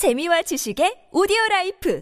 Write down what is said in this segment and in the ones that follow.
재미와 지식의 오디오 라이프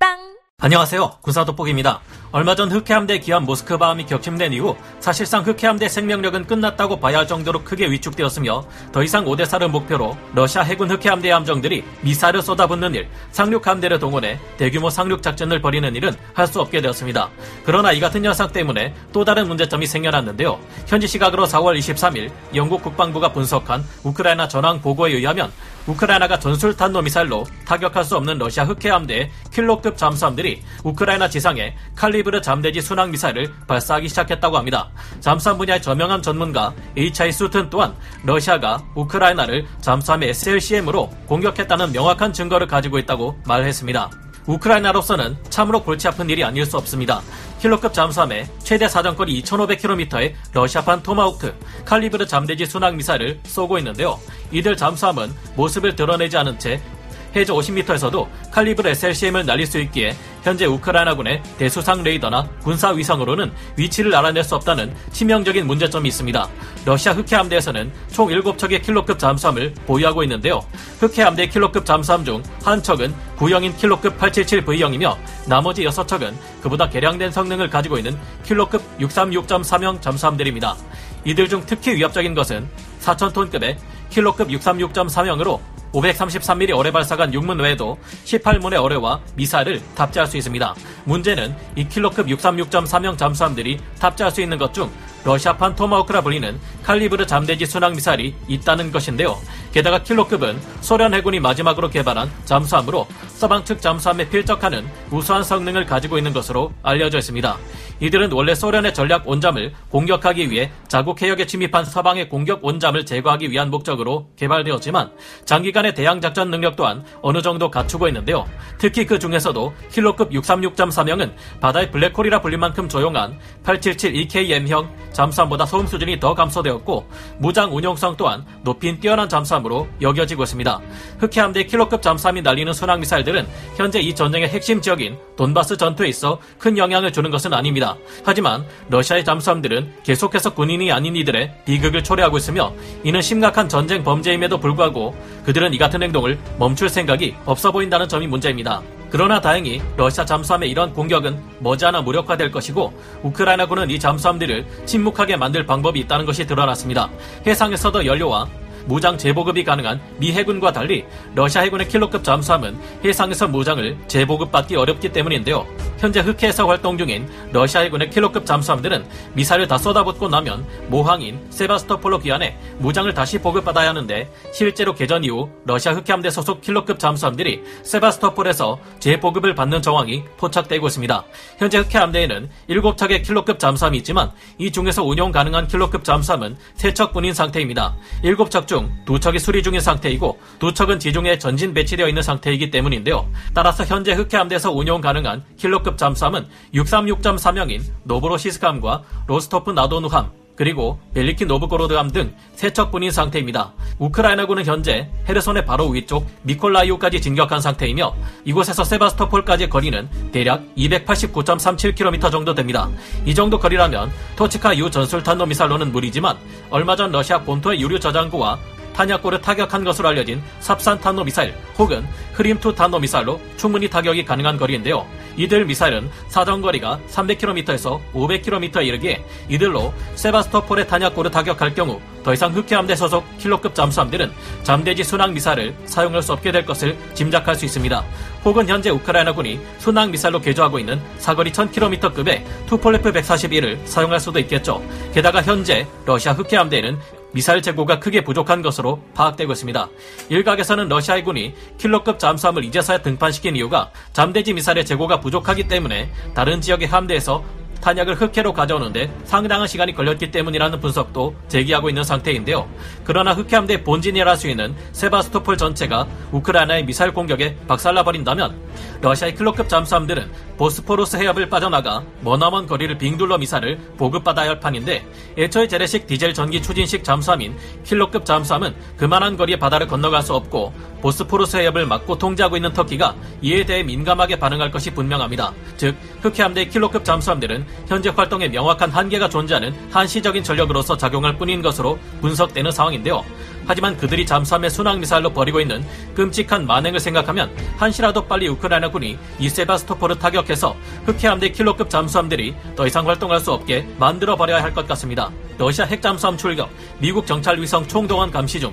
팟빵 안녕하세요. 군사 돋보기입니다. 얼마 전 흑해함대 기함 모스크바함이 격침된 이후 사실상 흑해함대 생명력은 끝났다고 봐야 할 정도로 크게 위축되었으며 더 이상 오데사를 목표로 러시아 해군 흑해함대 함정들이 미사일을 쏟아붓는 일, 상륙함대를 동원해 대규모 상륙 작전을 벌이는 일은 할 수 없게 되었습니다. 그러나 이 같은 현상 때문에 또 다른 문제점이 생겨났는데요. 현지 시각으로 4월 23일 영국 국방부가 분석한 우크라이나 전황 보고에 의하면 우크라이나가 전술탄도 미사일로 타격할 수 없는 러시아 흑해함대의 킬로급 잠수함들이 우크라이나 지상에 칼리브르 잠대지 순항 미사일을 발사하기 시작했다고 합니다. 잠수함 분야의 저명한 전문가 H.I. 수튼 또한 러시아가 우크라이나를 잠수함의 SLCM으로 공격했다는 명확한 증거를 가지고 있다고 말했습니다. 우크라이나로서는 참으로 골치 아픈 일이 아닐 수 없습니다. 킬로급 잠수함의 최대 사정거리 2,500km의 러시아판 토마호크, 칼리브르 잠대지 순항 미사일을 쏘고 있는데요. 이들 잠수함은 모습을 드러내지 않은 채 해저 50m에서도 칼리브르 SLCM을 날릴 수 있기에 현재 우크라이나군의 대수상 레이더나 군사 위성으로는 위치를 알아낼 수 없다는 치명적인 문제점이 있습니다. 러시아 흑해 함대에서는 총 7척의 킬로급 잠수함을 보유하고 있는데요. 흑해 함대 킬로급 잠수함 중 한 척은 구형인 킬로급 877V형이며 나머지 6척은 그보다 개량된 성능을 가지고 있는 킬로급 636.3형 잠수함들입니다. 이들 중 특히 위협적인 것은 4,000톤급의 킬로급 636.3형으로 533mm 어뢰 발사관 6문 외에도 18문의 어뢰와 미사일을 탑재할 수 있습니다. 문제는 이 킬로급 636.3형 잠수함들이 탑재할 수 있는 것 중 러시아판 토마호크라 불리는 칼리브르 잠대지 순항 미사일이 있다는 것인데요. 게다가 킬로급은 소련 해군이 마지막으로 개발한 잠수함으로 서방 측 잠수함에 필적하는 우수한 성능을 가지고 있는 것으로 알려져 있습니다. 이들은 원래 소련의 전략 원잠을 공격하기 위해 자국 해역에 침입한 서방의 공격 원잠을 제거하기 위한 목적으로 개발되었지만 장기간의 대양 작전 능력 또한 어느 정도 갖추고 있는데요. 특히 그 중에서도 킬로급 636.3형은 바다의 블랙홀이라 불릴 만큼 조용한 877EKM형 잠수함보다 소음 수준이 더 감소되었고 무장 운용성 또한 높인 뛰어난 잠수함으로 여겨지고 있습니다. 흑해 함대 킬로급 잠수함이 날리는 순항 미사일들은 현재 이 전쟁의 핵심 지역인 돈바스 전투에 있어 큰 영향을 주는 것은 아닙니다. 하지만 러시아의 잠수함들은 계속해서 군인이 아닌 이들의 비극을 초래하고 있으며 이는 심각한 전쟁 범죄임에도 불구하고 그들은 이 같은 행동을 멈출 생각이 없어 보인다는 점이 문제입니다. 그러나 다행히 러시아 잠수함의 이런 공격은 머지않아 무력화될 것이고 우크라이나군은 이 잠수함들을 침묵하게 만들 방법이 있다는 것이 드러났습니다. 해상에서도 연료와 무장 재보급이 가능한 미 해군과 달리 러시아 해군의 킬로급 잠수함은 해상에서 무장을 재보급받기 어렵기 때문인데요. 현재 흑해에서 활동 중인 러시아 해군의 킬로급 잠수함들은 미사일을 다 쏟아붓고 나면 모항인 세바스토폴로 귀환해 무장을 다시 보급받아야 하는데 실제로 개전 이후 러시아 흑해함대 소속 킬로급 잠수함들이 세바스토폴에서 재보급을 받는 정황이 포착되고 있습니다. 현재 흑해함대에는 7척의 킬로급 잠수함이 있지만 이 중에서 운용 가능한 킬로급 잠수함은 3척뿐인 상태입니다. 7척 중 2척이 수리 중인 상태이고 2척은 지중해에 전진 배치되어 있는 상태이기 때문인데요. 따라서 현재 흑해함대에서 운용 가능한 킬로급 잠수함은 636.3형인 노보로시스크함과 로스토프 나도누함 그리고 벨리키 노브고로드함 등 세 척뿐인 상태입니다. 우크라이나군은 현재 헤르손의 바로 위쪽 미콜라이우까지 진격한 상태이며 이곳에서 세바스토폴까지의 거리는 대략 289.37km 정도 됩니다. 이 정도 거리라면 토치카 유 전술탄도 미사일로는 무리지만 얼마 전 러시아 본토의 유류 저장고와 탄약고를 타격한 것으로 알려진 삽산 탄도 미사일 혹은 흐림2 탄도 미사일로 충분히 타격이 가능한 거리인데요. 이들 미사일은 사정거리가 300km에서 500km에 이르기에 이들로 세바스토폴의 탄약고를 타격할 경우 더 이상 흑해함대 소속 킬로급 잠수함들은 잠대지 순항 미사일을 사용할 수 없게 될 것을 짐작할 수 있습니다. 혹은 현재 우크라이나군이 순항 미사일로 개조하고 있는 사거리 1000km급의 투폴레프 141을 사용할 수도 있겠죠. 게다가 현재 러시아 흑해함대에는 미사일 재고가 크게 부족한 것으로 파악되고 있습니다. 일각에서는 러시아 해군이 킬로급 잠수함을 이제서야 등판시킨 이유가 잠대지 미사일의 재고가 부족하기 때문에 다른 지역의 함대에서 탄약을 흑해로 가져오는데 상당한 시간이 걸렸기 때문이라는 분석도 제기하고 있는 상태인데요. 그러나 흑해함대 본진이라 할 수 있는 세바스토폴 전체가 우크라이나의 미사일 공격에 박살나 버린다면 러시아의 클로급 잠수함들은 보스포루스 해협을 빠져나가 머나먼 거리를 빙둘러 미사를 보급받아야 할 판인데 애초에 재래식 디젤 전기 추진식 잠수함인 킬로급 잠수함은 그만한 거리의 바다를 건너갈 수 없고 보스포루스 해협을 막고 통제하고 있는 터키가 이에 대해 민감하게 반응할 것이 분명합니다. 즉 흑해함대 킬로급 잠수함들은 현재 활동에 명확한 한계가 존재하는 한시적인 전력으로서 작용할 뿐인 것으로 분석되는 상황인데요. 하지만 그들이 잠수함에 순항미사일로 벌이고 있는 끔찍한 만행을 생각하면 한시라도 빨리 우크라이나군이 이 세바스토폴을 타격해서 흑해함대 킬로급 잠수함들이 더 이상 활동할 수 없게 만들어버려야 할 것 같습니다. 러시아 핵잠수함 출격, 미국 정찰 위성 총동원 감시 중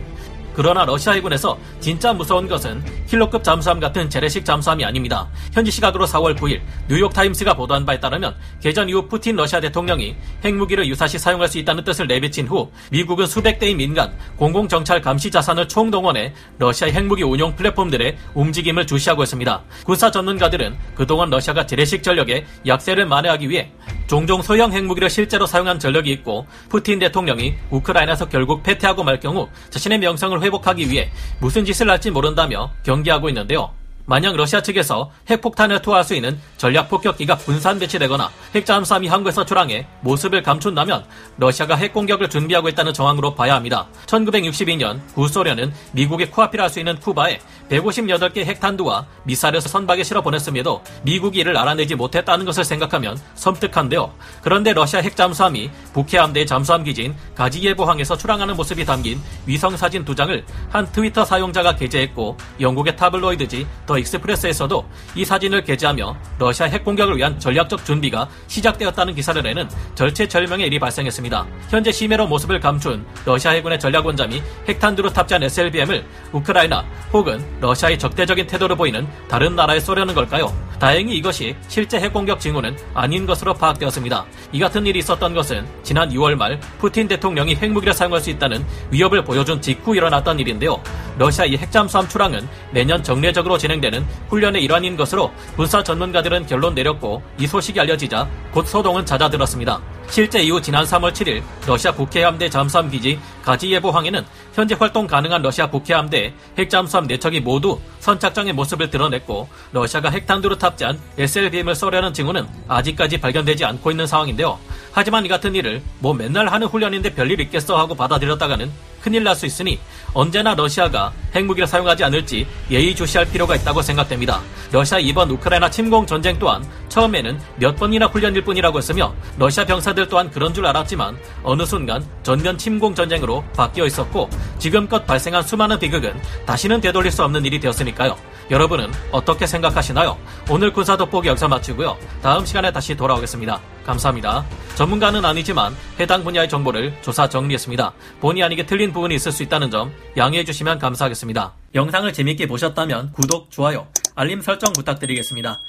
그러나 러시아 해군에서 진짜 무서운 것은 킬로급 잠수함 같은 재래식 잠수함이 아닙니다. 현지 시각으로 4월 9일 뉴욕타임스가 보도한 바에 따르면 개전 이후 푸틴 러시아 대통령이 핵무기를 유사시 사용할 수 있다는 뜻을 내비친 후 미국은 수백 대의 민간 공공정찰 감시 자산을 총동원해 러시아의 핵무기 운용 플랫폼들의 움직임을 주시하고 있습니다. 군사 전문가들은 그동안 러시아가 재래식 전력의 약세를 만회하기 위해 종종 소형 핵무기를 실제로 사용한 전력이 있고 푸틴 대통령이 우크라이나에서 결국 패퇴하고 말 경우 자신의 명성을 회복하기 위해 무슨 짓을 할지 모른다며 경계 하고 있는데요. 만약 러시아 측에서 핵폭탄을 투하할 수 있는 전략 폭격기가 분산 배치되거나 핵잠수함이 항구에서 출항해 모습을 감춘다면 러시아가 핵 공격을 준비하고 있다는 정황으로 봐야 합니다. 1962년 구소련은 미국의 코앞이라 할 수 있는 쿠바에 158개 핵탄두와 미사일을 선박에 실어 보냈음에도 미국이 이를 알아내지 못했다는 것을 생각하면 섬뜩한데요. 그런데 러시아 핵잠수함이 북해 함대 잠수함 기지인 가지예보항에서 출항하는 모습이 담긴 위성 사진 두 장을 한 트위터 사용자가 게재했고 영국의 타블로이드지 더 익스프레스에서도 이 사진을 게재하며 러시아 핵 공격을 위한 전략적 준비가 시작되었다는 기사를 내는 절체절명의 일이 발생했습니다. 현재 심해로 모습을 감춘 러시아 해군의 전략 원잠이 핵탄두로 탑재한 SLBM을 우크라이나 혹은 러시아의 적대적인 태도를 보이는 다른 나라에 쏘려는 걸까요? 다행히 이것이 실제 핵공격 징후는 아닌 것으로 파악되었습니다. 이 같은 일이 있었던 것은 지난 6월 말 푸틴 대통령이 핵무기를 사용할 수 있다는 위협을 보여준 직후 일어났던 일인데요. 러시아의 핵잠수함 출항은 매년 정례적으로 진행되는 훈련의 일환인 것으로 군사 전문가들은 결론 내렸고 이 소식이 알려지자 곧 소동은 잦아들었습니다. 실제 이후 지난 3월 7일 러시아 북해함대 잠수함 기지 가지예보항에는 현재 활동 가능한 러시아 북해함대 핵잠수함 4척이 모두 선착장의 모습을 드러냈고 러시아가 핵탄두로 탑재한 SLBM을 쏘려는 징후는 아직까지 발견되지 않고 있는 상황인데요. 하지만 이 같은 일을 뭐 맨날 하는 훈련인데 별일 있겠어 하고 받아들였다가는 큰일 날 수 있으니 언제나 러시아가 핵무기를 사용하지 않을지 예의주시할 필요가 있다고 생각됩니다. 러시아 이번 우크라이나 침공 전쟁 또한 처음에는 몇 번이나 훈련일 뿐이라고 했으며 러시아 병사들 또한 그런 줄 알았지만 어느 순간 전면 침공 전쟁으로 바뀌어 있었고 지금껏 발생한 수많은 비극은 다시는 되돌릴 수 없는 일이 되었으니까요. 여러분은 어떻게 생각하시나요? 오늘 군사 돋보기 여기서 마치고요. 다음 시간에 다시 돌아오겠습니다. 감사합니다. 전문가는 아니지만 해당 분야의 정보를 조사 정리했습니다. 본의 아니게 틀린 부분이 있을 수 있다는 점 양해해 주시면 감사하겠습니다. 영상을 재밌게 보셨다면 구독, 좋아요, 알림 설정 부탁드리겠습니다.